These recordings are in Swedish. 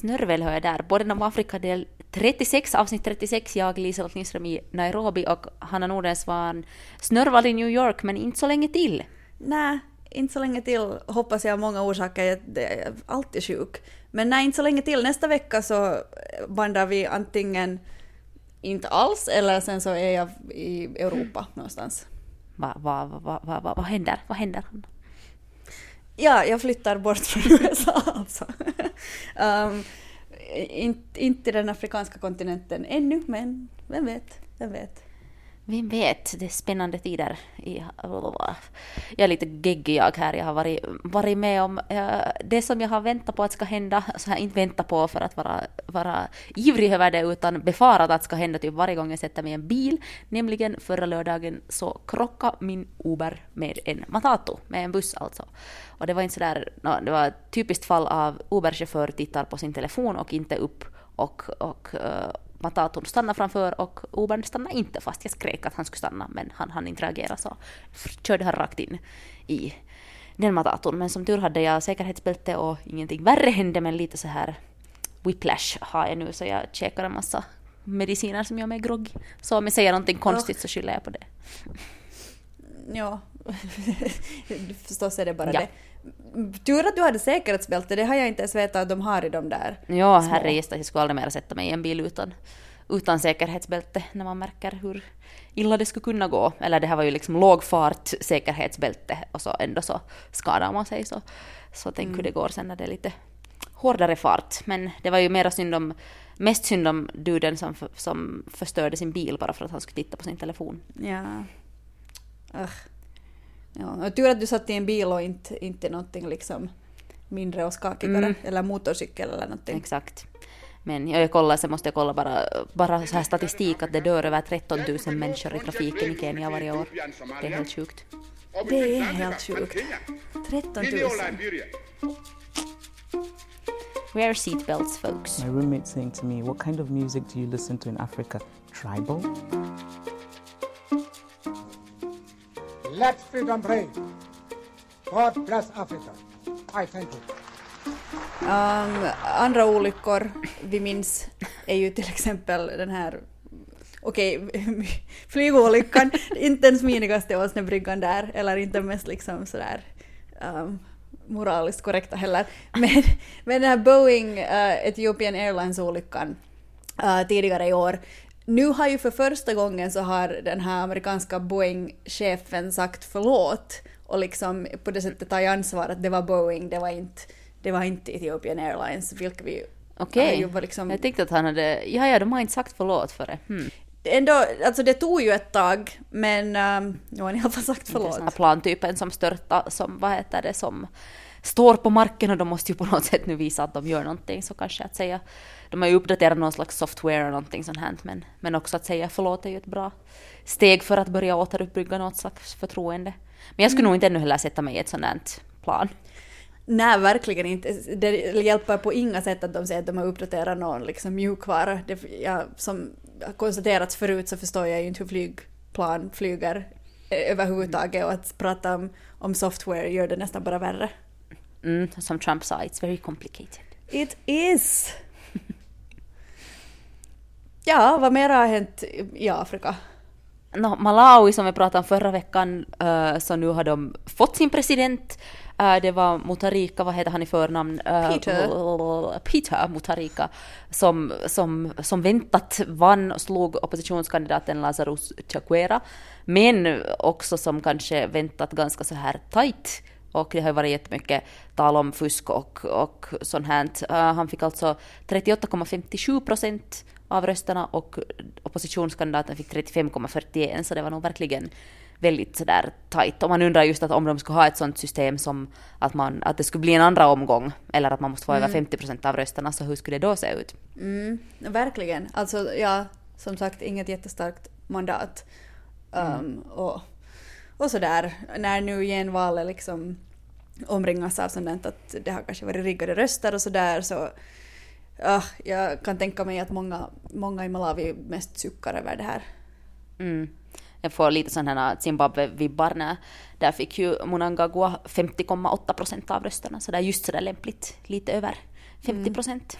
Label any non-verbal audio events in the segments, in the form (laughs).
snörvel hör jag där. Både om Afrika del 36, avsnitt 36, jag Liselott Lindström i Nairobi och Hanna Nordens var en snörval i New York, men inte så länge till. Nej, inte så länge till hoppas jag av många orsaker. Jag är alltid sjuk. Men nej, inte så länge till. Nästa vecka så vandrar vi antingen inte alls eller sen så är jag i Europa någonstans. Vad va, va, va, va, vad händer? Vad händer? Ja, jag flyttar bort från (laughs) USA alltså. um, inte, in till den afrikanska kontinenten ännu, men vem vet, vem vet. Vem vet, det är spännande tider. Jag är lite geggig jag här. Jag har varit, varit med om eh, det som jag har väntat på att ska hända. Så jag inte väntat på för att vara, vara ivrig över det, utan befarat att det ska hända typ varje gång jag sätter mig i en bil. Nämligen förra lördagen så krockade min Uber med en Matatu, med en buss alltså. Och det var inte sådär, no, det var ett typiskt fall av Uber-chaufför tittar på sin telefon och inte upp och, och eh, Matatun stannade framför och Ubern stannade inte fast jag skrek att han skulle stanna men han hann inte reagera så körde han rakt in i den Matatun. Men som tur hade jag säkerhetsbälte och ingenting värre hände men lite så här whiplash har jag nu så jag käkar en massa mediciner som gör mig groggy. Så om jag säger någonting konstigt så skyller jag på det. Ja, (laughs) förstås är det bara ja. det. Tur att du hade säkerhetsbälte, det har jag inte ens vetat att de har i de där Ja, herrejesta, jag skulle aldrig mer sätta mig i en bil utan, utan säkerhetsbälte när man märker hur illa det skulle kunna gå. Eller det här var ju liksom låg fart säkerhetsbälte och så ändå så skadar man sig så, så tänk mm. hur det går sen när det är lite hårdare fart. Men det var ju mera synd om, mest synd om duden som, som förstörde sin bil bara för att han skulle titta på sin telefon. Ja. Ugh. Ja, tur att du satt i en bil och inte, inte någonting liksom mindre och skakigare, mm. eller motorcykel eller någonting. Exakt. Men jag kollar, så måste jag kolla bara, bara så här statistik att det dör över 13 000 människor i trafiken i Kenya varje år. Det är helt sjukt. Det är helt sjukt. 13 000. Wear seatbelts folks. My roommate saying to me, what kind of music do you listen to in Africa? Tribal? Let freedom reign. God bless Africa. I thank you. Um, andra olyckor vi minns är ju till exempel den här okej, okay, (laughs) flygolyckan, inte den smidigaste åsnebryggan där, eller inte mest liksom sådär um, moraliskt korrekta heller. Men, men den här Boeing uh, Ethiopian Airlines-olyckan uh, tidigare i år nu har ju för första gången så har den här amerikanska Boeing-chefen sagt förlåt och liksom på det sättet tagit ansvar att det var Boeing, det var inte, det var inte Ethiopian Airlines, vilket vi Okej, okay. liksom... jag tyckte att han hade, ja ja, de har inte sagt förlåt för det. Hmm. Ändå, alltså det tog ju ett tag, men um, nu har ni i alla fall sagt förlåt. Den här plantypen som störtar, som, vad heter det, som står på marken och de måste ju på något sätt nu visa att de gör någonting, så kanske att säga de har ju uppdaterat någon slags software och någonting sånt här, men, men också att säga förlåt är ju ett bra steg för att börja återuppbygga något slags förtroende. Men jag skulle mm. nog inte ännu heller sätta mig i ett sånt här plan. Nej, verkligen inte. Det hjälper på inga sätt att de säger att de har uppdaterat någon liksom mjukvara. Det, ja, som konstaterats förut så förstår jag ju inte hur flygplan flyger överhuvudtaget och att prata om, om software gör det nästan bara värre. Mm, som Trump sa, it's very complicated. It is! (laughs) Ja, vad mer har hänt i Afrika? No, Malawi som vi pratade om förra veckan, uh, så nu har de fått sin president. Uh, det var Mutarika, vad heter han i förnamn? Uh, Peter. Peter Mutarika, som, som, som väntat vann och slog oppositionskandidaten Lazarus Chakwera, men också som kanske väntat ganska så här tajt och det har varit jättemycket tal om fusk och, och sånt här. Uh, han fick alltså 38,57 procent av rösterna och oppositionskandidaten fick 35,41 så det var nog verkligen väldigt sådär tajt. Och man undrar just att om de skulle ha ett sånt system som att, man, att det skulle bli en andra omgång eller att man måste få mm. över 50 procent av rösterna, så hur skulle det då se ut? Mm, verkligen. Alltså ja, som sagt inget jättestarkt mandat. Um, mm. och, och sådär, när nu genvalet liksom omringas av sådant att det har kanske varit riggade röster och sådär så uh, jag kan tänka mig att många, många i Malawi mest suckar över det här. Mm. Jag får lite sådana Zimbabwe-vibbar när där fick ju Munangagwa 50,8 procent av rösterna så det är just sådär lämpligt, lite över 50 procent.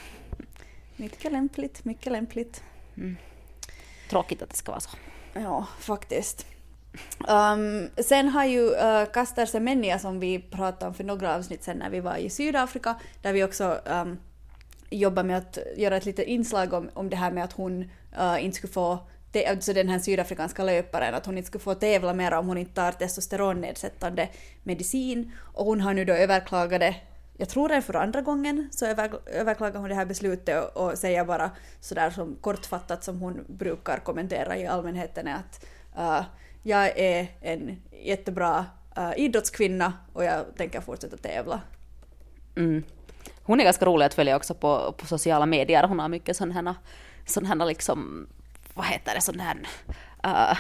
Mycket lämpligt, mycket lämpligt. Tråkigt att det ska vara så. Ja, faktiskt. Um, sen har ju eh, uh, Kastar Semenya som vi pratade om för några avsnitt sen när vi var i Sydafrika, där vi också um, jobbar med att göra ett litet inslag om, om det här med att hon uh, inte skulle få te- alltså den här sydafrikanska löparen, att hon inte skulle få tävla mer om hon inte tar testosteronnedsättande medicin. Och hon har nu då överklagat det, jag tror det är för andra gången, så över, överklagar hon det här beslutet och, och säger bara sådär som kortfattat som hon brukar kommentera i allmänheten är att uh, jag är en jättebra uh, idrottskvinna och jag tänker fortsätta tävla. Mm. Hon är ganska rolig att följa också på, på sociala medier. Hon har mycket sådana här, sån här liksom, vad heter det, sån här, uh,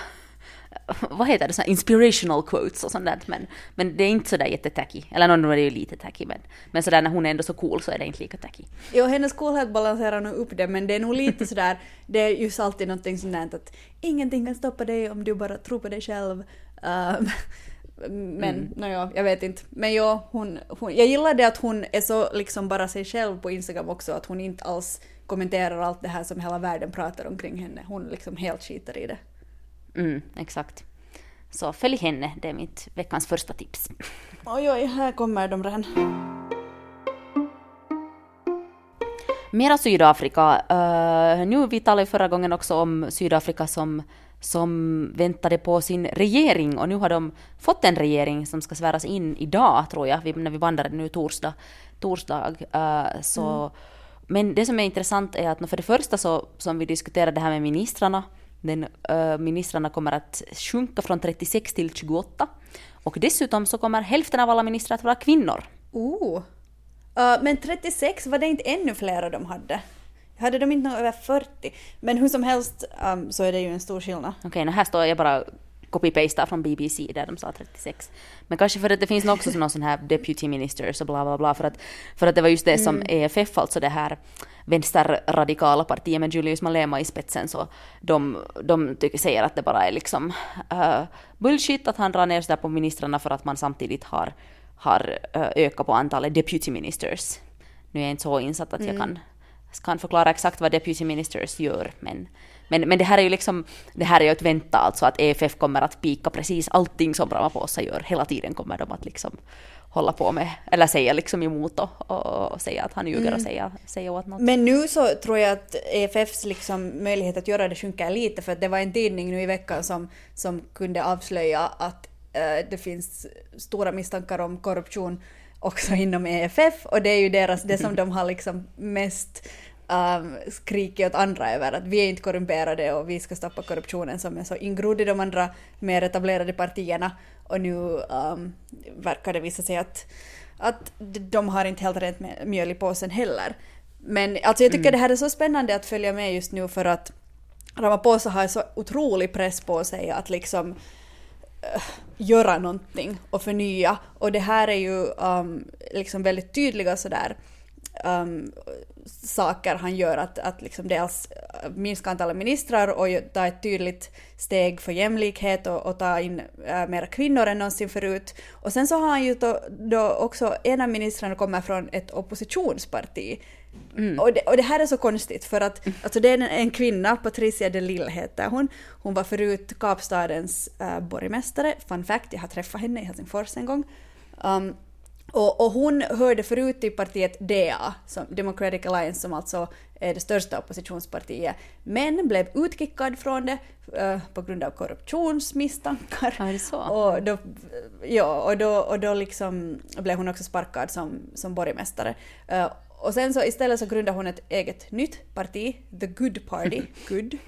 (laughs) vad heter det, sån här inspirational quotes och sånt där. Men, men det är inte sådär jättetacky. Eller nu är det ju lite tacky, men, men sådär när hon är ändå så cool så är det inte lika tacky. Jo, hennes coolhet balanserar nog upp det, men det är nog lite (laughs) sådär, det är just alltid någonting sånt där att ingenting kan stoppa dig om du bara tror på dig själv. Um, (laughs) men mm. nåja, jag vet inte. Men ja, hon, hon, jag gillar det att hon är så liksom bara sig själv på Instagram också, att hon inte alls kommenterar allt det här som hela världen pratar omkring henne. Hon liksom helt skiter i det. Mm, exakt. Så följ henne, det är mitt veckans första tips. (laughs) Oj, oj, här kommer de redan. Mera Sydafrika. Uh, nu vi talade förra gången också om Sydafrika som, som väntade på sin regering och nu har de fått en regering som ska sväras in idag tror jag, vi, när vi bandar nu torsdag. torsdag uh, så, mm. Men det som är intressant är att för det första så som vi diskuterade det här med ministrarna den, uh, ministrarna kommer att sjunka från 36 till 28. Och dessutom så kommer hälften av alla ministrar att vara kvinnor. Oh. Uh, men 36, var det inte ännu fler de hade? Hade de inte något över 40? Men hur som helst um, så är det ju en stor skillnad. Okej, okay, här står jag bara copy-pastar från BBC där de sa 36. Men kanske för att det finns också någon sån här deputy ministers och bla bla bla för att, för att det var just det som mm. EFF, alltså det här vänsterradikala partiet med Julius Malema i spetsen, så de, de tycker, säger att det bara är liksom uh, bullshit att han drar ner sådär på ministrarna för att man samtidigt har, har uh, ökat på antalet deputy ministers. Nu är jag inte så insatt att mm. jag kan, kan förklara exakt vad deputy ministers gör, men men, men det här är ju liksom, det här är ju att vänta alltså att EFF kommer att pika precis allting som Ramaphosa gör. Hela tiden kommer de att liksom hålla på med, eller säga liksom emot och, och, och säga att han ljuger mm. och säga, säga åt något. Men nu så tror jag att EFFs liksom möjlighet att göra det sjunker lite för att det var en tidning nu i veckan som, som kunde avslöja att äh, det finns stora misstankar om korruption också inom EFF och det är ju deras, det som de har liksom mest um, skriker åt andra över att vi är inte korrumperade och vi ska stoppa korruptionen som är så ingrodd i de andra mer etablerade partierna och nu um, verkar det visa sig att, att de har inte helt rent mjöl i påsen heller. Men alltså jag tycker mm. det här är så spännande att följa med just nu för att Ramaphosa har så otrolig press på sig att liksom uh, göra någonting och förnya och det här är ju um, liksom väldigt tydliga sådär um, saker han gör att, att liksom dels minska antalet ministrar och ta ett tydligt steg för jämlikhet och, och ta in äh, mera kvinnor än någonsin förut. Och sen så har han ju då, då också, en av ministrarna kommer från ett oppositionsparti. Mm. Och, det, och det här är så konstigt för att alltså det är en, en kvinna, Patricia de Lille heter hon. Hon var förut Kapstadens äh, borgmästare. Fun fact, jag har träffat henne i Helsingfors en gång. Um, och, och, hon hörde förut till partiet DA, som Democratic Alliance, som alltså är det största oppositionspartiet, men blev utkickad från det uh, på grund av korruptionsmisstankar. Ja, det så? Och då, ja, och då, och då liksom blev hon också sparkad som, som borgmästare. Uh, och sen så istället så grundade hon ett eget nytt parti, The Good Party, (laughs) Good.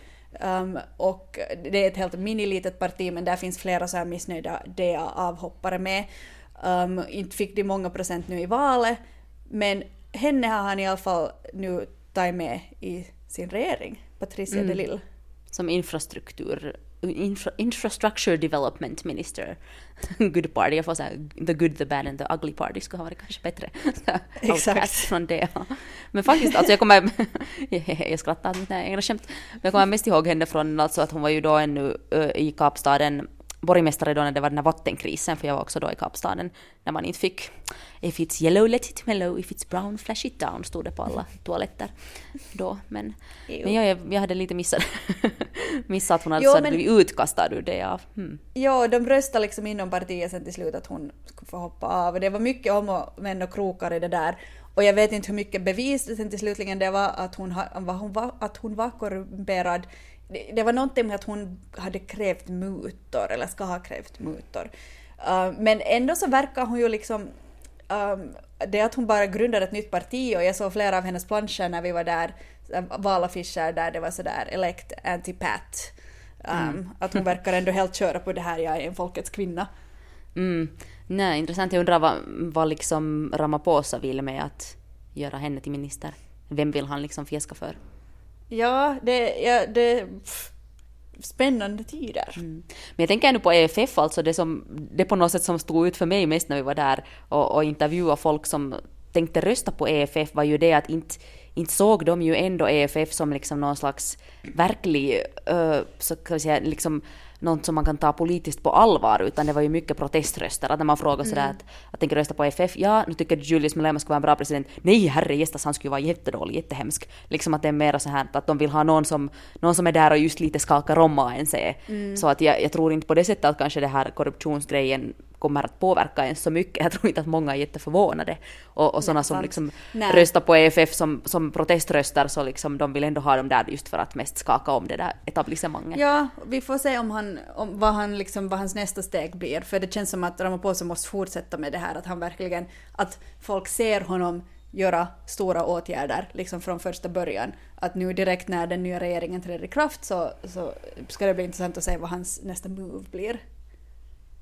Um, och det är ett helt minilitet parti men där finns flera så här missnöjda DA-avhoppare med. Um, inte fick de många procent nu i valet, men henne har han i alla fall nu tagit med i sin regering, Patricia mm. de Lille. Som infrastruktur, infra, infrastructure development minister. (laughs) good party, jag får säga the good, the bad and the ugly party skulle ha varit kanske bättre. (laughs) Exakt. från det. Men faktiskt, alltså jag kommer, (laughs) jag skrattar åt mina egna skämt, men jag kommer mest ihåg henne från alltså att hon var ju då ännu uh, i Kapstaden borgmästare då när det var den här vattenkrisen, för jag var också då i Kapstaden när man inte fick If it's yellow let it mellow, if it's brown flash it down stod det på alla (laughs) toaletter då. Men, men jag, jag hade lite missat, (laughs) missat att hon hade Jo, men- blivit utkastad ur det av. Hmm. Ja, de röstade liksom inom partiet sen till slut att hon skulle få hoppa av. Det var mycket om och men och krokar i det där. Och jag vet inte hur mycket bevis det sen till slutligen det var att hon, vad hon var, att hon var korrumperad. Det, det var någonting med att hon hade krävt mutor, eller ska ha krävt mutor. Uh, men ändå så verkar hon ju liksom um, det att hon bara grundade ett nytt parti och jag såg flera av hennes planscher när vi var där, valaffischer där det var sådär elect anti-pat. Um, Att hon verkar ändå helt köra på det här, jag är en folkets kvinna. Mm. Nej, intressant. Jag undrar vad, vad liksom Ramaphosa vill med att göra henne till minister. Vem vill han liksom fjäska för? Ja, det, ja, det pff, spännande tider. Mm. Men jag tänker ändå på EFF, alltså det, som, det på något sätt som stod ut för mig mest när vi var där och, och intervjuade folk som tänkte rösta på EFF var ju det att inte, inte såg de ju ändå EFF som liksom någon slags verklig, uh, så kan vi säga, liksom något som man kan ta politiskt på allvar, utan det var ju mycket proteströster. Att när man frågar sådär att, att tänker rösta på EFF, ja, nu tycker Julius Malema skulle vara en bra president. Nej, herrejestas, han skulle vara jättedålig, jättehemsk. Liksom att det är mer så här att de vill ha någon som, någon som är där och just lite skakar om ANC. Så att jag, jag tror inte på det sättet att kanske det här korruptionsgrejen kommer att påverka en så mycket. Jag tror inte att många är jätteförvånade. Och, och sådana som liksom Nej. röstar på EFF som, som proteströstar så liksom de vill ändå ha dem där just för att mest skaka om det där etablissemanget. Ja, vi får se om han, om vad, han liksom, vad hans nästa steg blir. För det känns som att Ramaphosa måste fortsätta med det här, att han verkligen, att folk ser honom göra stora åtgärder liksom från första början. Att nu direkt när den nya regeringen träder i kraft så, så ska det bli intressant att se vad hans nästa move blir.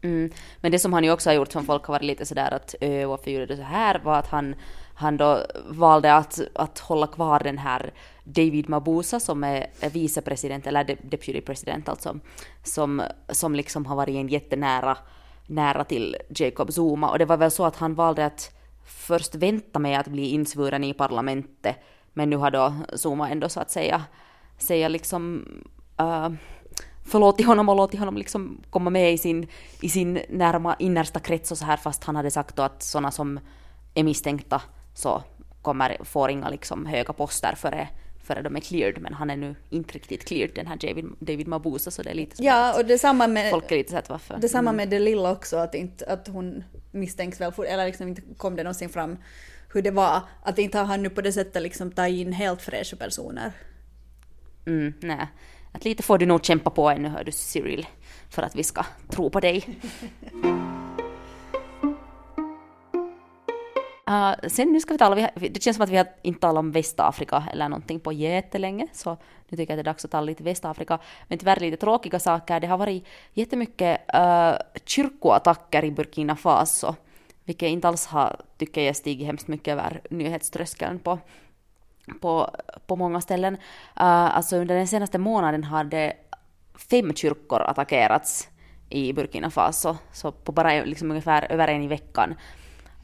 Mm. Men det som han ju också har gjort som folk har varit lite sådär att ö, varför gjorde du så här var att han, han då valde att, att hålla kvar den här David Mabusa som är vicepresident, eller deputy president alltså, som, som liksom har varit en jättenära nära till Jacob Zuma och det var väl så att han valde att först vänta med att bli insvuren i parlamentet men nu har då Zuma ändå så att säga, säga liksom uh, förlåtit (laughs) honom och låtit honom liksom komma med i sin, i sin närma, innersta krets och så här fast han hade sagt då att sådana som är misstänkta så kommer, får inga liksom höga poster före, före de är cleared men han är nu inte riktigt cleared den här David, David Mabusa så det är lite så Ja, och detsamma med, folk är lite så att varför. detsamma med det lilla också, att, inte, att hon misstänks väl, eller liksom inte kom det någonsin fram hur det var, att inte har han nu på det sättet liksom tagit in helt fräscha personer. Mm, nej. Att lite får du nog kämpa på ännu hör du Cyril för att vi ska tro på dig. Uh, (laughs) sen nu ska vi tala, vi har, det känns som att vi har inte talat om Västafrika eller någonting på jättelänge, så nu tycker jag att det är dags att tala lite Västafrika. Men tyvärr lite tråkiga saker. Det har varit jättemycket uh, kyrkoattacker i Burkina Faso, vilket inte alls har, tycker jag, stigit hemskt mycket över nyhetströskeln på, på, på många ställen. Uh, alltså under den senaste månaden har det fem kyrkor attackerats i Burkina Faso, så på bara liksom ungefär över en i veckan.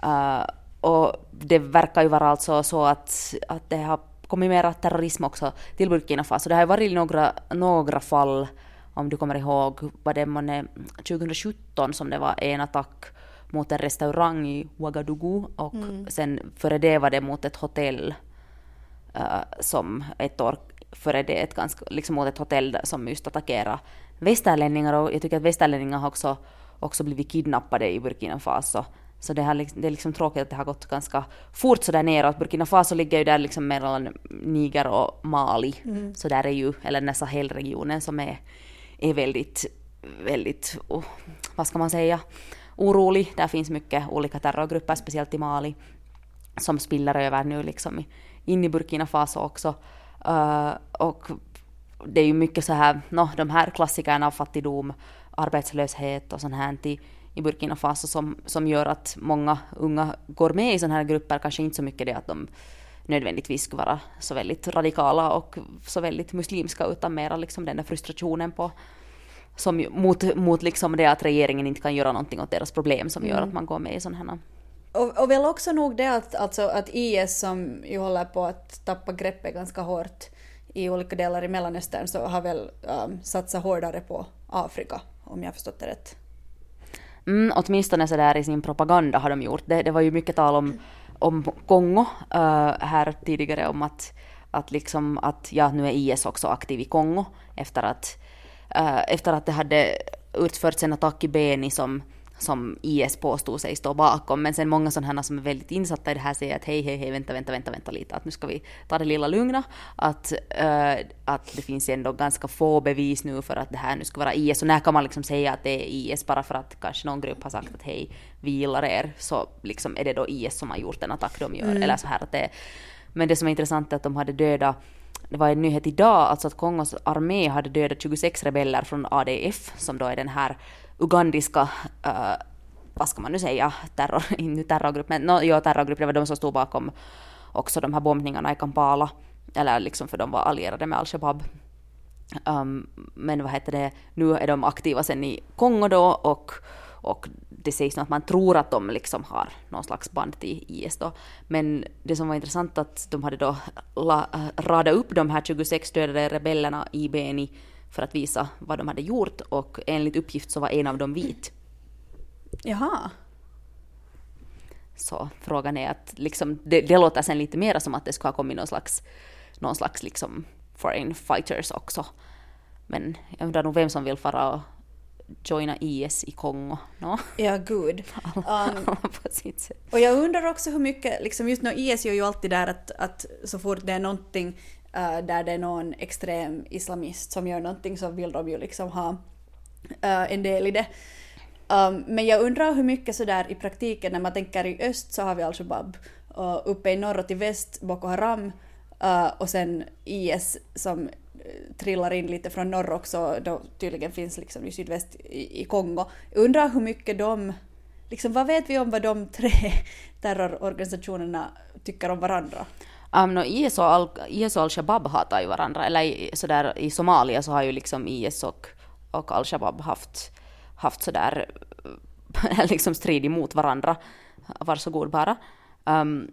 Uh, och det verkar ju vara alltså så att, att det har kommit mera terrorism också till Burkina Faso. Det har ju varit några, några fall, om du kommer ihåg, var det månne 2017 som det var en attack mot en restaurang i Ouagadougou och sen före det var det mot ett hotell eh, som ett år före det, ett ganska, liksom mot ett hotell som just attackerade västerlänningar och jag tycker att västerlänningar har också, också blivit kidnappade i Burkina Faso. Så det, har, liksom- det är liksom tråkigt att det har gått ganska fort sådär neråt. Burkina Faso ligger ju där liksom mellan Niger och Mali. Så där är ju, eller den här Sahelregionen som är, är väldigt, väldigt, oh, vad ska man säga, orolig. Där finns mycket olika terrorgrupper, speciellt i Mali som spiller över nu liksom i- in i Burkina Faso också. Uh, och det är ju mycket så här, no, de här klassikerna av fattigdom, arbetslöshet och sånt här i, i Burkina Faso som, som gör att många unga går med i sådana här grupper, kanske inte så mycket det att de nödvändigtvis skulle vara så väldigt radikala och så väldigt muslimska utan mera liksom den där frustrationen på som, mot, mot liksom det att regeringen inte kan göra någonting åt deras problem som gör att man går med i sådana här och, och väl också nog det att, alltså, att IS som ju håller på att tappa greppet ganska hårt i olika delar i Mellanöstern så har väl um, satsat hårdare på Afrika, om jag har förstått det rätt. Mm, åtminstone så där i sin propaganda har de gjort. Det, det var ju mycket tal om, om Kongo uh, här tidigare om att, att, liksom, att ja, nu är IS också aktiv i Kongo efter att, uh, efter att det hade utförts en attack i Beni som som IS påstod sig stå bakom. Men sen många sådana som är väldigt insatta i det här säger att hej, hej, hej, vänta, vänta, vänta, vänta lite, att nu ska vi ta det lilla lugna. Att, uh, att det finns ändå ganska få bevis nu för att det här nu ska vara IS. Och när kan man liksom säga att det är IS bara för att kanske någon grupp har sagt att hej, vi gillar er, så liksom är det då IS som har gjort den attack de gör. Mm. Eller så här att det Men det som är intressant är att de hade dödat det var en nyhet idag, alltså att Kongos armé hade dödat 26 rebeller från ADF, som då är den här ugandiska, uh, vad ska man nu säga, terror, (laughs) inte terrorgrupp, men no, jo, terrorgrupp, det var de som stod bakom också de här bombningarna i Kampala, eller liksom för de var allierade med al-Shabaab. Um, ähm, men vad heter det, nu är de aktiva sen i Kongo då och, och det sägs att man tror att de liksom har någon slags band till IS då. Men det som var intressant att de hade då la, äh, radat upp de här 26 dödade rebellerna i Beni för att visa vad de hade gjort och enligt uppgift så var en av dem vit. Jaha. Så frågan är att liksom, det, det låter sen lite mer som att det ska ha kommit någon slags, någon slags liksom foreign fighters också. Men jag undrar nog vem som vill fara och joina IS i Kongo. No? Ja, gud. Um, (laughs) och jag undrar också hur mycket, liksom just nu IS gör ju alltid där att, att så fort det är någonting uh, där det är någon extrem islamist som gör någonting så vill de ju liksom ha uh, en del i det. Um, men jag undrar hur mycket sådär i praktiken när man tänker i öst så har vi alltså al-Shabaab och uppe i norr och till väst Boko Haram uh, och sen IS som trillar in lite från norr också, då tydligen finns liksom i sydväst i, i Kongo. Undrar hur mycket de, liksom vad vet vi om vad de tre (laughs) terrororganisationerna tycker om varandra? Um, no, IS och, Al, IS och Al-Shabaab hatar ju varandra, eller i, sådär, i Somalia så har ju liksom IS och, och Al-Shabaab haft, haft sådär (laughs) liksom strid emot varandra. Varsågod bara. Um,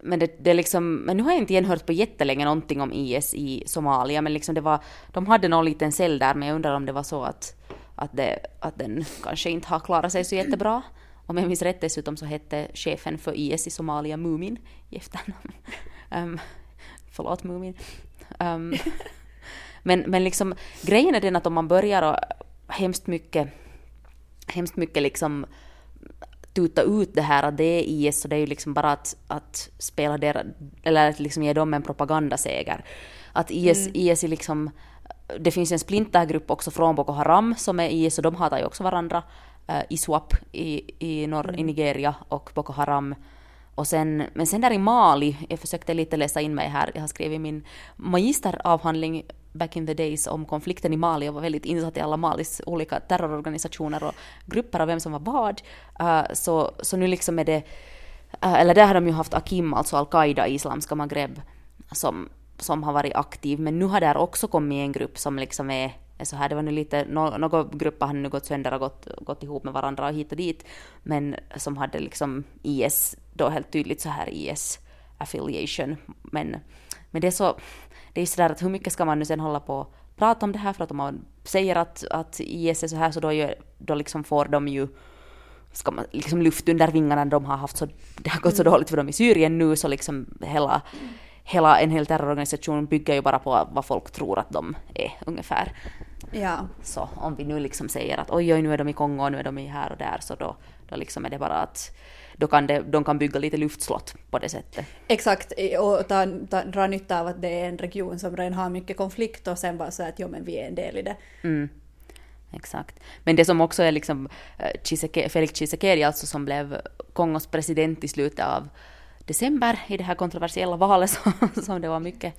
men, det, det liksom, men nu har jag inte igen hört på jättelänge någonting om IS i Somalia, men liksom det var, de hade någon liten cell där, men jag undrar om det var så att, att, det, att den kanske inte har klarat sig så jättebra. Om jag minns rätt dessutom så hette chefen för IS i Somalia Mumin i efternamn. Um, förlåt Mumin. Um, men, men liksom, grejen är den att om man börjar och hemskt mycket, hemskt mycket liksom tuta ut det här att det är IS, så det är ju liksom bara att, att spela deras, eller att liksom ge dem en propagandaseger. Att IS, mm. IS är liksom, det finns en splintergrupp också från Boko Haram som är IS och de hatar ju också varandra. Uh, ISWAP i, i, norr, mm. i Nigeria och Boko Haram. Och sen, men sen där i Mali, jag försökte lite läsa in mig här, jag har skrivit min magisteravhandling back in the days om konflikten i Mali. Och var väldigt insatt i alla Malis olika terrororganisationer och grupper och vem som var vad. Uh, så, så nu liksom är det, uh, eller där har de ju haft Akim, alltså al-Qaida i Islamska Maghreb, som, som har varit aktiv, men nu har där också kommit en grupp som liksom är så här, det var nu lite, no, några grupper har nu gått sönder och gått, gått ihop med varandra och hit och dit, men som hade liksom IS, då helt tydligt så här IS affiliation, men, men det är så, det är sådär att hur mycket ska man nu sen hålla på och prata om det här? För att om man säger att, att IS är så här så då, gör, då liksom får de ju ska man, liksom luft under vingarna de har haft så, det har gått så mm. dåligt för dem i Syrien nu så liksom hela, hela en hel terrororganisation bygger ju bara på vad folk tror att de är ungefär. Ja. Så om vi nu liksom säger att oj oj nu är de i Kongo och nu är de i här och där så då, då liksom är det bara att då kan det, de kan bygga lite luftslott på det sättet. Exakt, och ta, ta, dra nytta av att det är en region som redan har mycket konflikt och sen bara säga att jo men vi är en del i det. Mm. Exakt. Men det som också är liksom eh, Felix Tshisekedi alltså som blev Kongos president i slutet av december i det här kontroversiella valet (laughs) som det var mycket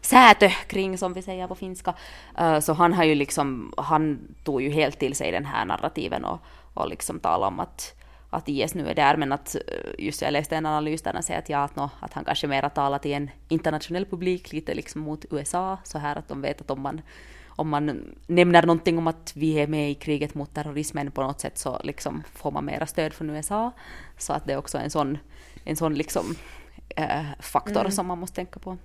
säte kring som vi säger på finska. Eh, så han har ju liksom, han tog ju helt till sig den här narrativen och, och liksom talade om att att IS nu är där, men att eh, just jag läste en analys där han säger att, ja, att, no, att han kanske mera talar till en internationell publik, lite liksom mot USA, så här att de vet att om man, om man nämner någonting om att vi är med i kriget mot terrorismen på något sätt så liksom får man mera stöd från USA. Så att det är också en sån, en sån liksom, äh, faktor mm. som man måste tänka på.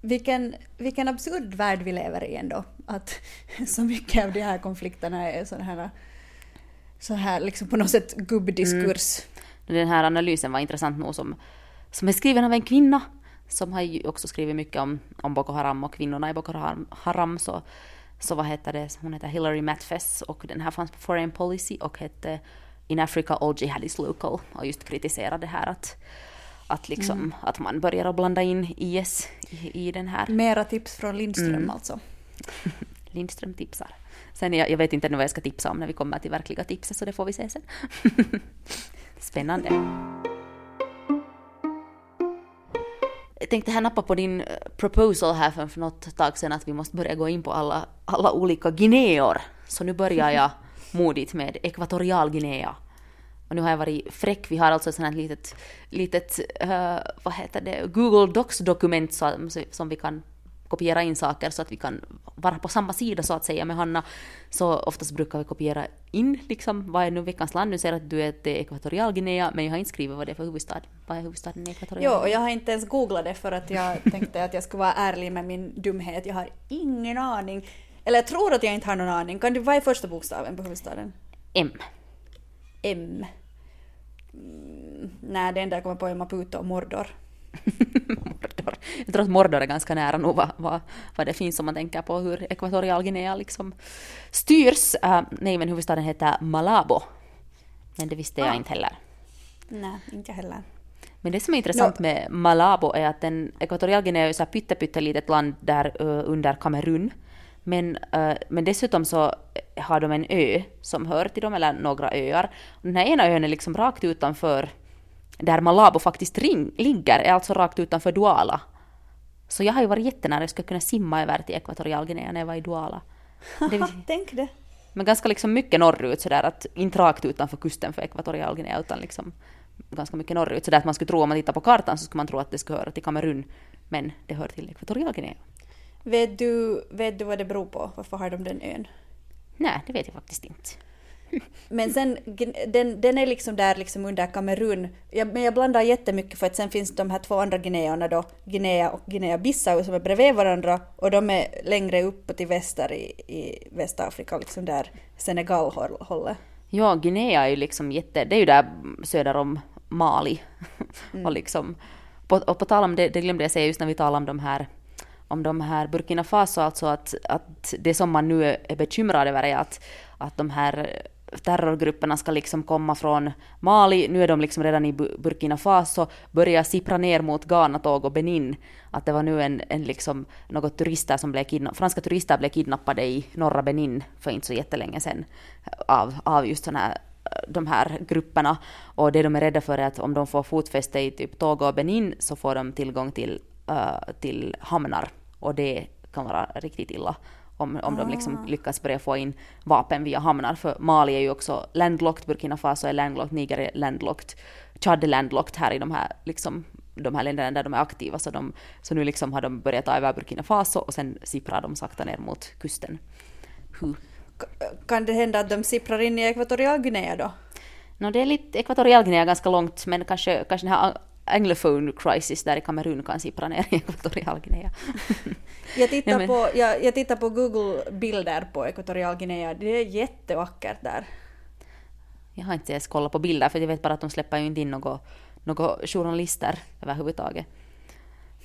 Vilken, vilken absurd värld vi lever i ändå. Att (laughs) så mycket av de här konflikterna är sådana här så här liksom på något sätt gubbdiskurs. Den här analysen var intressant nog som, som är skriven av en kvinna som har ju också skrivit mycket om, om Boko Haram och kvinnorna i Boko. Haram så, så vad heter det, hon heter Hillary Matfess och den här fanns på Foreign Policy och hette In Africa All Jihad is Local och just kritiserade det här att, att, liksom, att man börjar att blanda in IS i, i den här. Mera tips från Lindström alltså. (laughs) Lindström tipsar. Sen jag, jag vet inte nu vad jag ska tipsa om när vi kommer till verkliga tipset så det får vi se sen. (laughs) Spännande. Jag tänkte här nappa på din eh, proposal här för, för något tag sedan att vi måste börja gå in på alla, alla olika Guineor. Så nu börjar jag (laughs) modigt med Ekvatorialguinea. Och nu har jag varit fräck. Vi har alltså ett sånt här litet, litet uh, vad heter det, Google Docs-dokument som, som vi kan kopiera in saker så att vi kan vara på samma sida så att säga med Hanna. Så oftast brukar vi kopiera in liksom, vad är nu veckans land? Nu ser att du är till Ekvatorialguinea, men jag har inte skrivit vad det är för huvudstad. Vad är huvudstaden i Jo, Ekvatorialguinea? och jag har inte ens googlat det för att jag tänkte att jag skulle vara ärlig med min dumhet. Jag har ingen aning. Eller jag tror att jag inte har någon aning. Kan du, vad är första bokstaven på huvudstaden? M. M. Mm, nej, det enda jag kommer på är Maputo och Mordor. (laughs) Mordor. Jag tror att Mordor är ganska nära nog vad, vad, vad det finns om man tänker på hur Ekvatorialguinea liksom styrs. Uh, nej, men huvudstaden heter Malabo. Men det visste jag Ah. inte heller. Nej, inte heller. Men det som är intressant Nå- med Malabo är att den Ekvatorialguinea är pytte, pyttelitet land där eh, under Kamerun. Men, eh, men dessutom så har de en ö som hör till dem, eller några öar. Och den här ena ön är liksom rakt utanför där Malabo faktiskt ring, ligger, är alltså rakt utanför Douala. Så jag har ju varit jättenära, jag skulle kunna simma över till Ekvatorialguinea när jag var i Douala. (laughs) Det, Tänk det. men ganska liksom mycket norrut sådär att inte rakt utanför kusten för Ekvatorialguinea utan liksom ganska mycket norrut. Sådär att man skulle tro om man tittar på kartan så skulle man tro att det skulle höra till Kamerun. Men det hör till Ekvatorialguinea. Vet du, vet du vad det beror på? Varför har de den ön? Nej, det vet jag faktiskt inte. (laughs) Men sen, den, den är liksom där liksom under Kamerun. Jag, men jag blandar jättemycket för att sen finns de här två andra Guineorna då, Guinea och Guinea-Bissau som är bredvid varandra och de är längre upp till väster i, i Västafrika, liksom där Senegal-hållet. Ja, Guinea är ju liksom jätte... Det är ju där söder om Mali. (laughs) och liksom... På, och på tal om det, det glömde jag säga just när vi talade om de här om de här Burkina Faso, alltså att, att det som man nu är bekymrad över är att, att de här terrorgrupperna ska liksom komma från Mali, nu är de liksom redan i Burkina Faso, börjar sippra ner mot Ghana, Togo och Benin. Att det var nu en, en liksom, något turister som blev kidnappade, franska turister blev kidnappade i norra Benin för inte så jättelänge sedan av, av just såna här de här grupperna. Och det de är rädda för är att om de får fotfäste i typ Togo och Benin så får de tillgång till, uh, till hamnar. Och det kan vara riktigt illa om, om de liksom lyckas börja få in vapen via hamnar. För Mali är ju också landlocked, Burkina Faso är landlocked, Niger är landlocked, Chad är landlocked här i de här, liksom, de här länderna där de är aktiva. Så, de, så nu liksom har de börjat ta över Burkina Faso och sen sipprar de sakta ner mot kusten. Hur? K- Kan det hända att de sipprar in i Ekvatorialguinea då? No, det är lite Ekvatorialguinea ganska långt, men kanske, kanske den här anglophone crisis där i Kamerun kan sippra ner (laughs) i Ekvatorialguinea. Jag tittar, Ja, men- på, jag, jag tittar på Google-bilder på Ekvatorialguinea. Det är jättevackert där. Jag har inte ens kollat på bilder, för jag vet bara att de släpper ju inte in några, några journalister överhuvudtaget.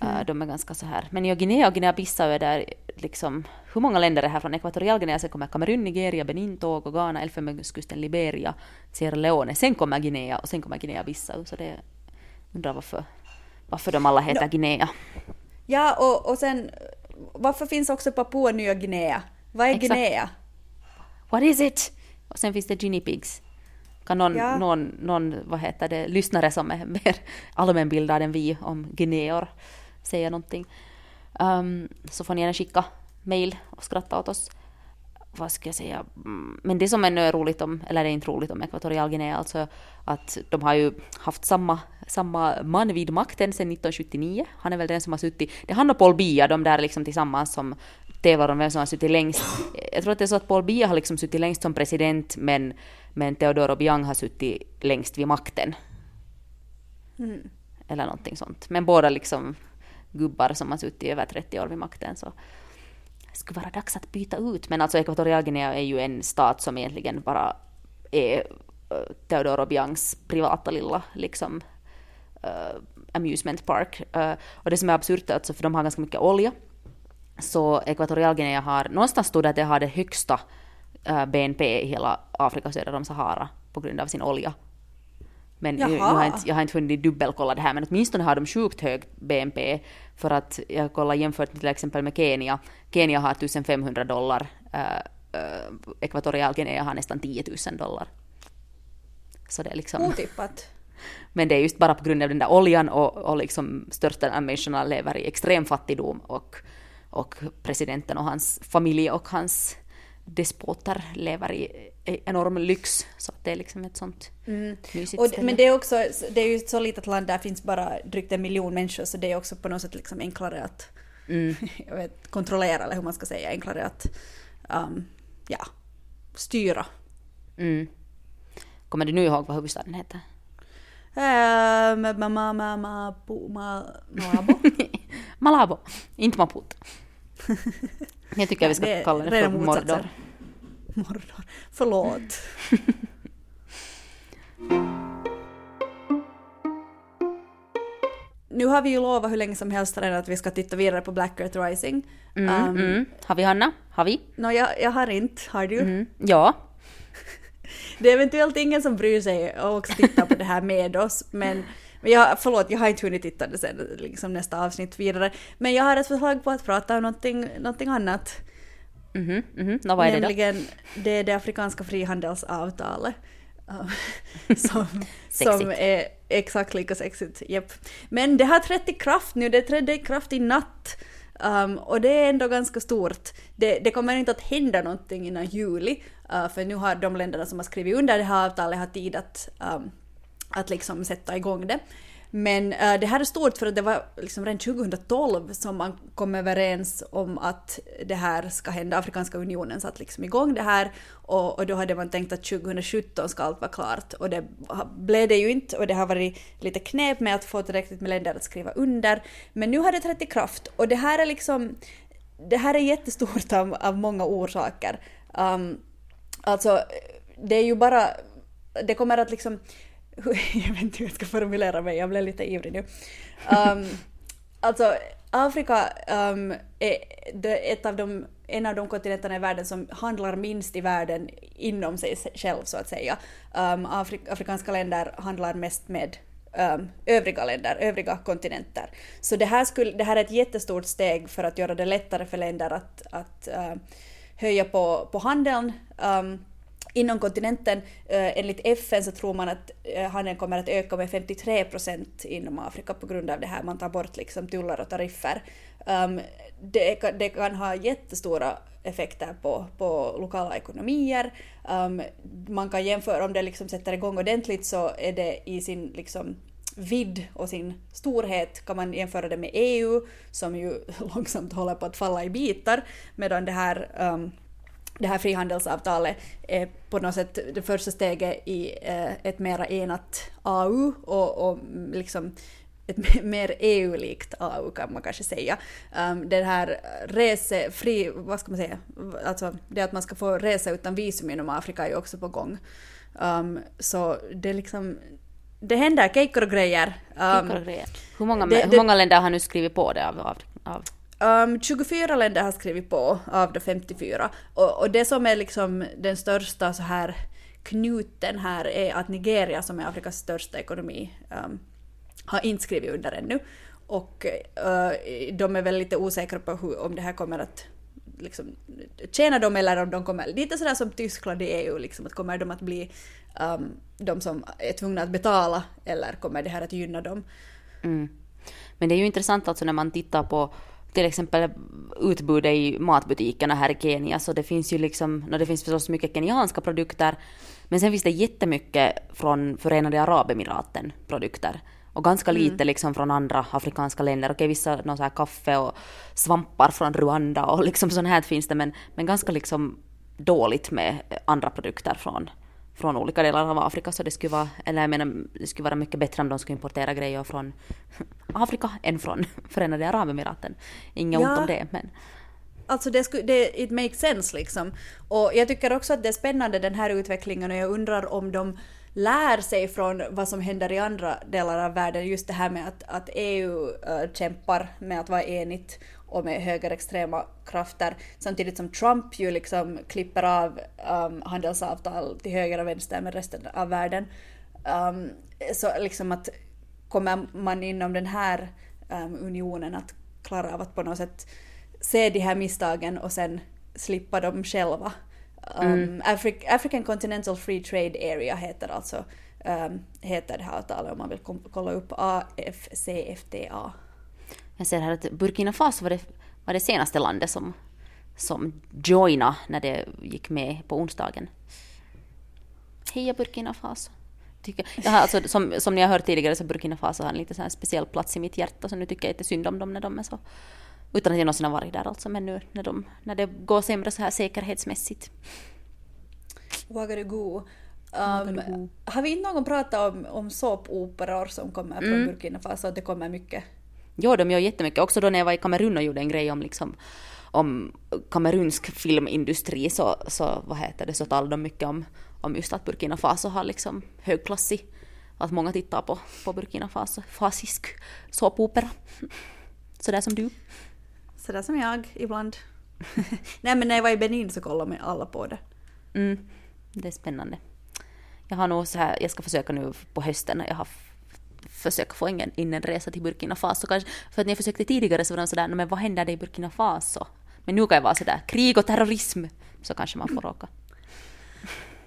Uh, de är ganska så här. Men i Guinea och Guinea-Bissau är där liksom... Hur många länder är här från Ekvatorialguinea? Sen kommer Kamerun, Nigeria, Benin, Togo, Ghana, Elfenbenskusten, Liberia, Sierra Leone. Sen kommer Guinea och sen kommer Guinea-Bissau. Så det undrar varför, varför de alla heter Guinea. Ja, och, och sen varför finns också Papua Nya Guinea? Vad är Exakt. Guinea? What is it? Och sen finns det guinea pigs. Kan någon, Ja. någon, någon vad heter det, lyssnare som är mer (laughs) allmänbildad än vi om guineor säga någonting. Um, så får ni gärna skicka mail och skratta åt oss. Vad ska jag säga? Mm, Men det som ännu är roligt om, eller det är inte roligt om Ekvatorialguinea, alltså att de har ju haft samma, samma man vid makten sedan 1979. Han är väl den som har suttit, det är han och Paul Biya, de där liksom tillsammans som tävlar om vem som har suttit längst. Jag tror att det är så att Paul Biya har liksom suttit längst som president, men, men Teodoro Obiang har suttit längst vid makten. Eller någonting sånt. Men båda liksom gubbar som har suttit över 30 år vid makten. Så det skulle vara dags att byta ut. Men alltså Ekvatorialguinea är ju en stat som egentligen bara är eh, uh, Theodor Obiangs privata lilla liksom, uh, amusement park. Uh, och det som är absurt är alltså, för de har ganska mycket olja, så Ekvatorialguinea har, någonstans stod det att det har det högsta uh, BNP i hela Afrika söder om Sahara på grund av sin olja. Men nu, nu har jag, inte, jag har inte hunnit dubbelkolla det här, men åtminstone har de sjukt hög BNP. För att jag kollar jämfört till exempel med Kenya. Kenya har 1500 dollar, äh, äh, har nästan 10 000 dollar. Så det är liksom... Otippat. (laughs) Men det är just bara på grund av den där oljan och, och liksom största av människorna lever i extrem fattigdom och, och presidenten och hans familj och hans despoter lever i enorm lyx. Så det är liksom ett sånt mm. mysigt och, ställe. Men det är också, det är ju ett så litet land, där finns bara drygt en miljon människor så det är också på något sätt liksom enklare att mm. (laughs) vet, kontrollera eller hur man ska säga, enklare att um, ja, styra. Mm. Kommer du nu ihåg vad huvudstaden heter? Ma, Malabo? (laughs) Malabo, inte Maputo. (laughs) Jag tycker vi ska kalla det för Mordor. Mordor. Förlåt. nu har vi ju lovat hur länge som helst redan att vi ska titta vidare på Black Earth Rising. Mm, um, mm. Har vi Hanna? Har vi? No, jag, jag har inte. Har du? Mm. Ja. (laughs) det är eventuellt ingen som bryr sig och också tittar på det här med oss, men men jag, förlåt, jag har inte hunnit titta det sen, liksom nästa avsnitt vidare. Men jag har ett förslag på att prata om någonting, någonting annat. Mhm, mhm. No, vad är Nämligen, det då? det är det afrikanska frihandelsavtalet. (laughs) som, som är exakt lika sexigt. Yep. Men det har trätt i kraft nu, det trädde i kraft i natt. Um, och det är ändå ganska stort. Det, det, kommer inte att hända någonting innan juli, uh, för nu har de länderna som har skrivit under det här avtalet har tid att um, att liksom sätta igång det. Men äh, det här är stort för att det var liksom redan 2012 som man kom överens om att det här ska hända. Afrikanska unionen satte liksom igång det här och, och då hade man tänkt att 2017 ska allt vara klart och det blev det ju inte och det har varit lite knep med att få tillräckligt med länder att skriva under. Men nu har det trätt i kraft och det här är liksom det här är jättestort av, av många orsaker. Um, alltså, det är ju bara... Det kommer att liksom (laughs) jag vet inte hur jag ska formulera mig, jag blev lite ivrig nu. Um, (laughs) alltså, Afrika um, är ett av de, en av de kontinenterna i världen som handlar minst i världen inom sig själv, så att säga. Um, Afri afrikanska länder handlar mest med um, övriga länder, övriga kontinenter. Så det här, skulle, det här är ett jättestort steg för att göra det lättare för länder att, att uh, höja på, på handeln. Um, Inom kontinenten, eh, enligt FN, så tror man att eh, handeln kommer att öka med 53 procent inom Afrika på grund av det här. Man tar bort liksom tullar och tariffer. Ehm, det, kan, det kan ha jättestora effekter på, på lokala ekonomier. Ehm, man kan jämföra, om det liksom sätter igång ordentligt så är det i sin liksom, vidd och sin storhet kan man jämföra det med EU som ju (laughs) långsamt håller på att falla i bitar medan det här um, det här frihandelsavtalet är på något sätt det första steget i eh, ett mera enat AU och, och liksom ett mer EU-likt AU kan man kanske säga. Um, det här resefri, vad ska man säga, alltså det att man ska få resa utan visum inom Afrika är ju också på gång. Um, så det är liksom, det händer kejkor och grejer. Um, och grejer. Hur, många, det, hur många länder har nu skrivit på det av, av, av Ehm, um, 24 länder har skrivit på av de 54. Och, och, det som är liksom den största så här knuten här är att Nigeria som är Afrikas största ekonomi um, har inte skrivit under ännu. Och uh, de är väl lite osäkra på hur, om det här kommer att liksom, tjäna dem eller om de kommer, lite sådär som Tyskland i EU, liksom, att kommer de att bli um, de som är tvungna att betala eller kommer det här att gynna dem? Mm. Men det är ju intressant alltså när man tittar på till exempel utbudet i matbutikerna här i Kenya, så det finns ju liksom, no, det finns förstås mycket kenyanska produkter, men sen finns det jättemycket från Förenade Arabemiraten produkter. Och ganska mm. lite liksom från andra afrikanska länder. Okej, vissa någon så kaffe och svampar från Rwanda och liksom sånt här finns det, men, men ganska liksom dåligt med andra produkter från från olika delar av Afrika så det skulle vara, eller jag menar, det skulle vara mycket bättre om de skulle importera grejer från (laughs) Afrika än från (laughs) Förenade Arabemiraten. Inget ja. ont om det men... alltså det, skulle, det it makes sense liksom. Och jag tycker också att det är spännande den här utvecklingen och jag undrar om de lär sig från vad som händer i andra delar av världen. Just det här med att, att EU äh, kämpar med att vara enigt och med högerextrema krafter samtidigt som Trump ju liksom klipper av um, handelsavtal till höger och vänster med resten av världen. Um, så liksom att kommer man inom den här um, unionen att klara av att på något sätt se de här misstagen och sen slippa dem själva. Um, mm. Afri African Continental Free Trade Area heter alltså um, heter det här avtalet om man vill kolla upp AFCFTA. Jag ser här att Burkina Faso var det, var det senaste landet som, som joina när det gick med på onsdagen. Heja Burkina Faso. Tycker, jag har alltså, som, som ni har hört tidigare så Burkina Faso har en lite så här speciell plats i mitt hjärta så nu tycker jag inte synd om dem när de är så utan att jag någonsin har varit där alltså, men nu när, de, när det går sämre så här säkerhetsmässigt. Ouagadougou. Um, har vi inte någon pratat om, om såpoperor som kommer från mm. Burkina Faso? Att det kommer mycket? Jo, de gör jättemycket. Också då när jag var i Kamerun och gjorde en grej om liksom om kamerunsk filmindustri så, så, vad heter det, så talade de mycket om, om just att Burkina Faso har liksom högklassig, att många tittar på, på Burkina Faso, fasisk såpopera. Sådär som du. Sådär som jag ibland. Nej men när jag var i Benin så kollade alla på det. Mm, det är spännande. Jag har nog så här, jag ska försöka nu på hösten, jag har försöka få in en resa till Burkina Faso kanske. För att när jag försökte tidigare så var de sådär, men vad händer i Burkina Faso? Men nu kan jag vara sådär, krig och terrorism, så kanske man får (laughs) åka.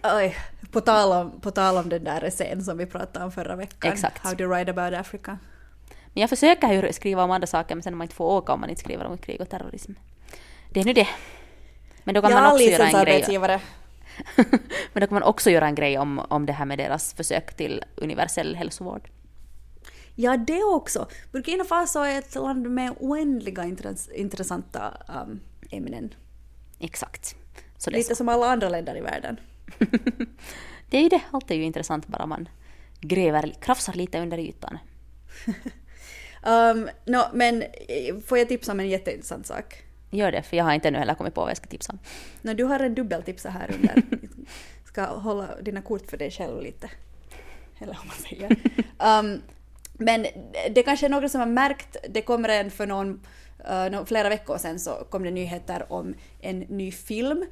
Oj, på tal om, på tal om den där essän som vi pratade om förra veckan. Exakt. How to write about Africa. Men jag försöker ju skriva om andra saker men sen om man inte får åka om man inte skriver om krig och terrorism. Det är nu det. Men då kan jag man också göra en grej. (laughs) men då kan man också göra en grej om, om det här med deras försök till universell hälsovård. Ja, det också. Burkina Faso är ett land med oändliga intressanta um, ämnen. Exakt. Så Lite så. som alla andra länder i världen. (laughs) det är ju det. Allt är ju intressant bara man gräver, krafsar lite under ytan. (laughs) um, no, men eh, får jag tipsa om en jätteintressant sak? Gör det, för jag har inte ännu heller kommit på vad jag ska tipsa om. No, du har en dubbeltipsa här under. (laughs) ska hålla dina kort för dig själv lite. Eller vad man säger. Um, men det kanske är några som har märkt, det kommer en för någon, uh, flera veckor sedan så kom det nyheter om en ny film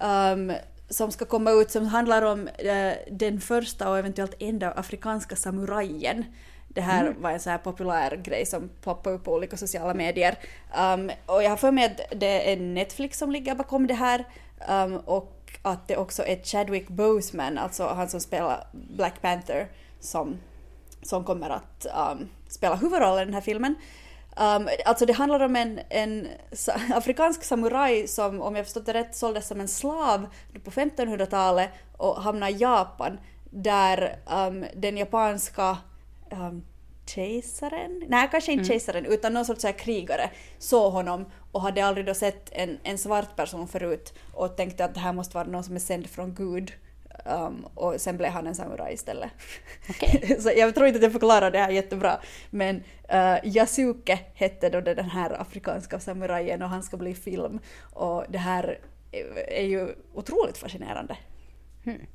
um, som ska komma ut som handlar om uh, den första och eventuellt enda afrikanska samurajen. Det här mm. var en så här populär grej som poppade upp på olika sociala medier. Um, och jag har för mig att det är Netflix som ligger bakom det här um, och att det också är Chadwick Boseman, alltså han som spelar Black Panther, som som kommer att um, spela huvudrollen i den här filmen. Um, alltså det handlar om en, en afrikansk samuraj som, om jag förstått det rätt, såldes som en slav på 1500-talet och hamnade i Japan där um, den japanska um, kejsaren, nej kanske inte mm. kejsaren utan någon sorts krigare såg honom och hade aldrig då sett en, en svart person förut och tänkte att det här måste vara någon som är sänd från Gud Um, och sen blev han en samuraj istället. Okay. (laughs) så jag tror inte att jag förklarar det här jättebra. Men uh, Yasuke hette då den här afrikanska samurajen och han ska bli film. Och det här är ju otroligt fascinerande. Hmm.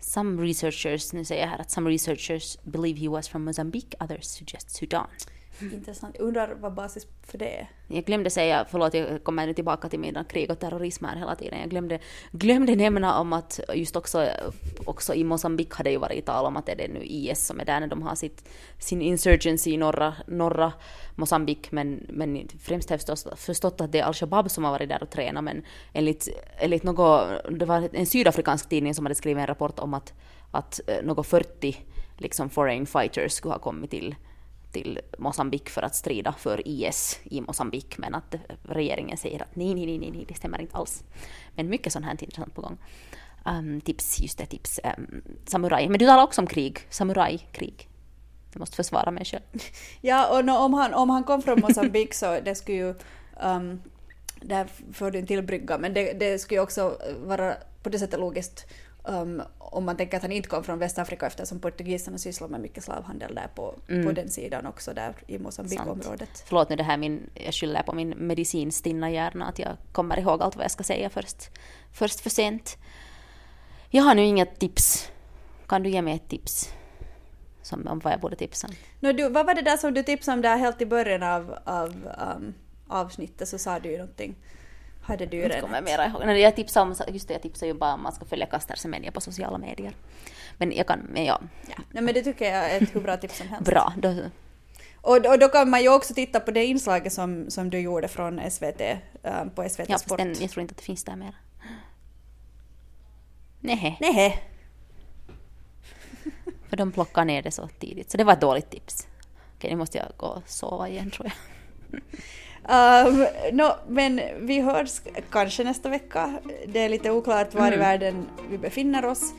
Some researchers, nu säger jag här att some researchers believe he was from Mozambique, others suggest Sudan. Intressant. Undrar vad basis för det är. Jag glömde säga, förlåt jag kommer nu tillbaka till mina krig och terrorism här hela tiden. Jag glömde, glömde nämna om att just också, också i Mosambik hade ju varit tal om att är det nu IS som är där när de har sitt, sin insurgency i norra, norra Mosambik. Men, men främst har jag förstått, förstått att det är al-Shabaab som har varit där och tränat. Men enligt, enligt något, det var en sydafrikansk tidning som hade skrivit en rapport om att, att eh, något 40 liksom foreign fighters skulle ha kommit till till Mosambik för att strida för IS i Mosambik, men att regeringen säger att nej, nej, nej, nej, det stämmer inte alls. Men mycket sånt här intressant på gång. Um, tips, just det, tips. Um, samurai. Men du talar också om krig, samurajkrig. Jag måste försvara mig själv. (laughs) Ja, och no, om, han, om han kom från Mosambik så det skulle ju... Um, där får du en till brygga, men det, det skulle ju också vara på det sättet logiskt um, om man tänker att han inte kom från Västafrika eftersom portugiserna sysslar med mycket slavhandel där på, på den sidan också, där i Mosambik-området. Förlåt nu det här min, jag skyller på min medicinstinna hjärna att jag kommer ihåg allt vad jag ska säga först, först för sent. Jag har nu inget tips. Kan du ge mig ett tips? Som om vad jag borde tipsa om? Nå, du, vad var det där som du tipsade om där helt i början av, av um, avsnittet så sa du ju någonting. Hade du redan. kommer mera ihåg. Nej, Jag tipsar om, just det, jag tipsar ju bara om man ska följa Kastar på sociala medier. Men jag kan, men ja, Ja. Nej, men det tycker jag är ett hur bra tips som helst. bra. Då, Och, och då kan man ju också titta på det inslaget som, som du gjorde från SVT, um, på SVT ja, Sport. den, jag tror inte att det finns där mer. Nej, Nej. (laughs) för de plockar ner det så tidigt. Så det var ett dåligt tips. Okej, nu måste jag gå och sova igen tror jag. Um, no, men vi hörs kanske nästa vecka. Det är lite oklart var i världen vi befinner oss,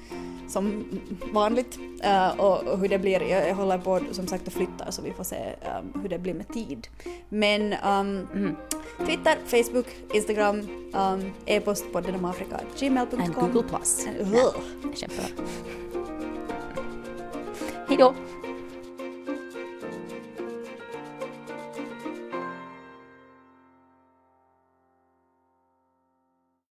som vanligt. Uh, och, hur det blir, jag, jag håller på som sagt att flytta så vi får se um, hur det blir med tid. Men um, Twitter, Facebook, Instagram, um, e-post på denamafrika.gmail.com. And Google Plus. Ugh. Kämpebra. Hej då!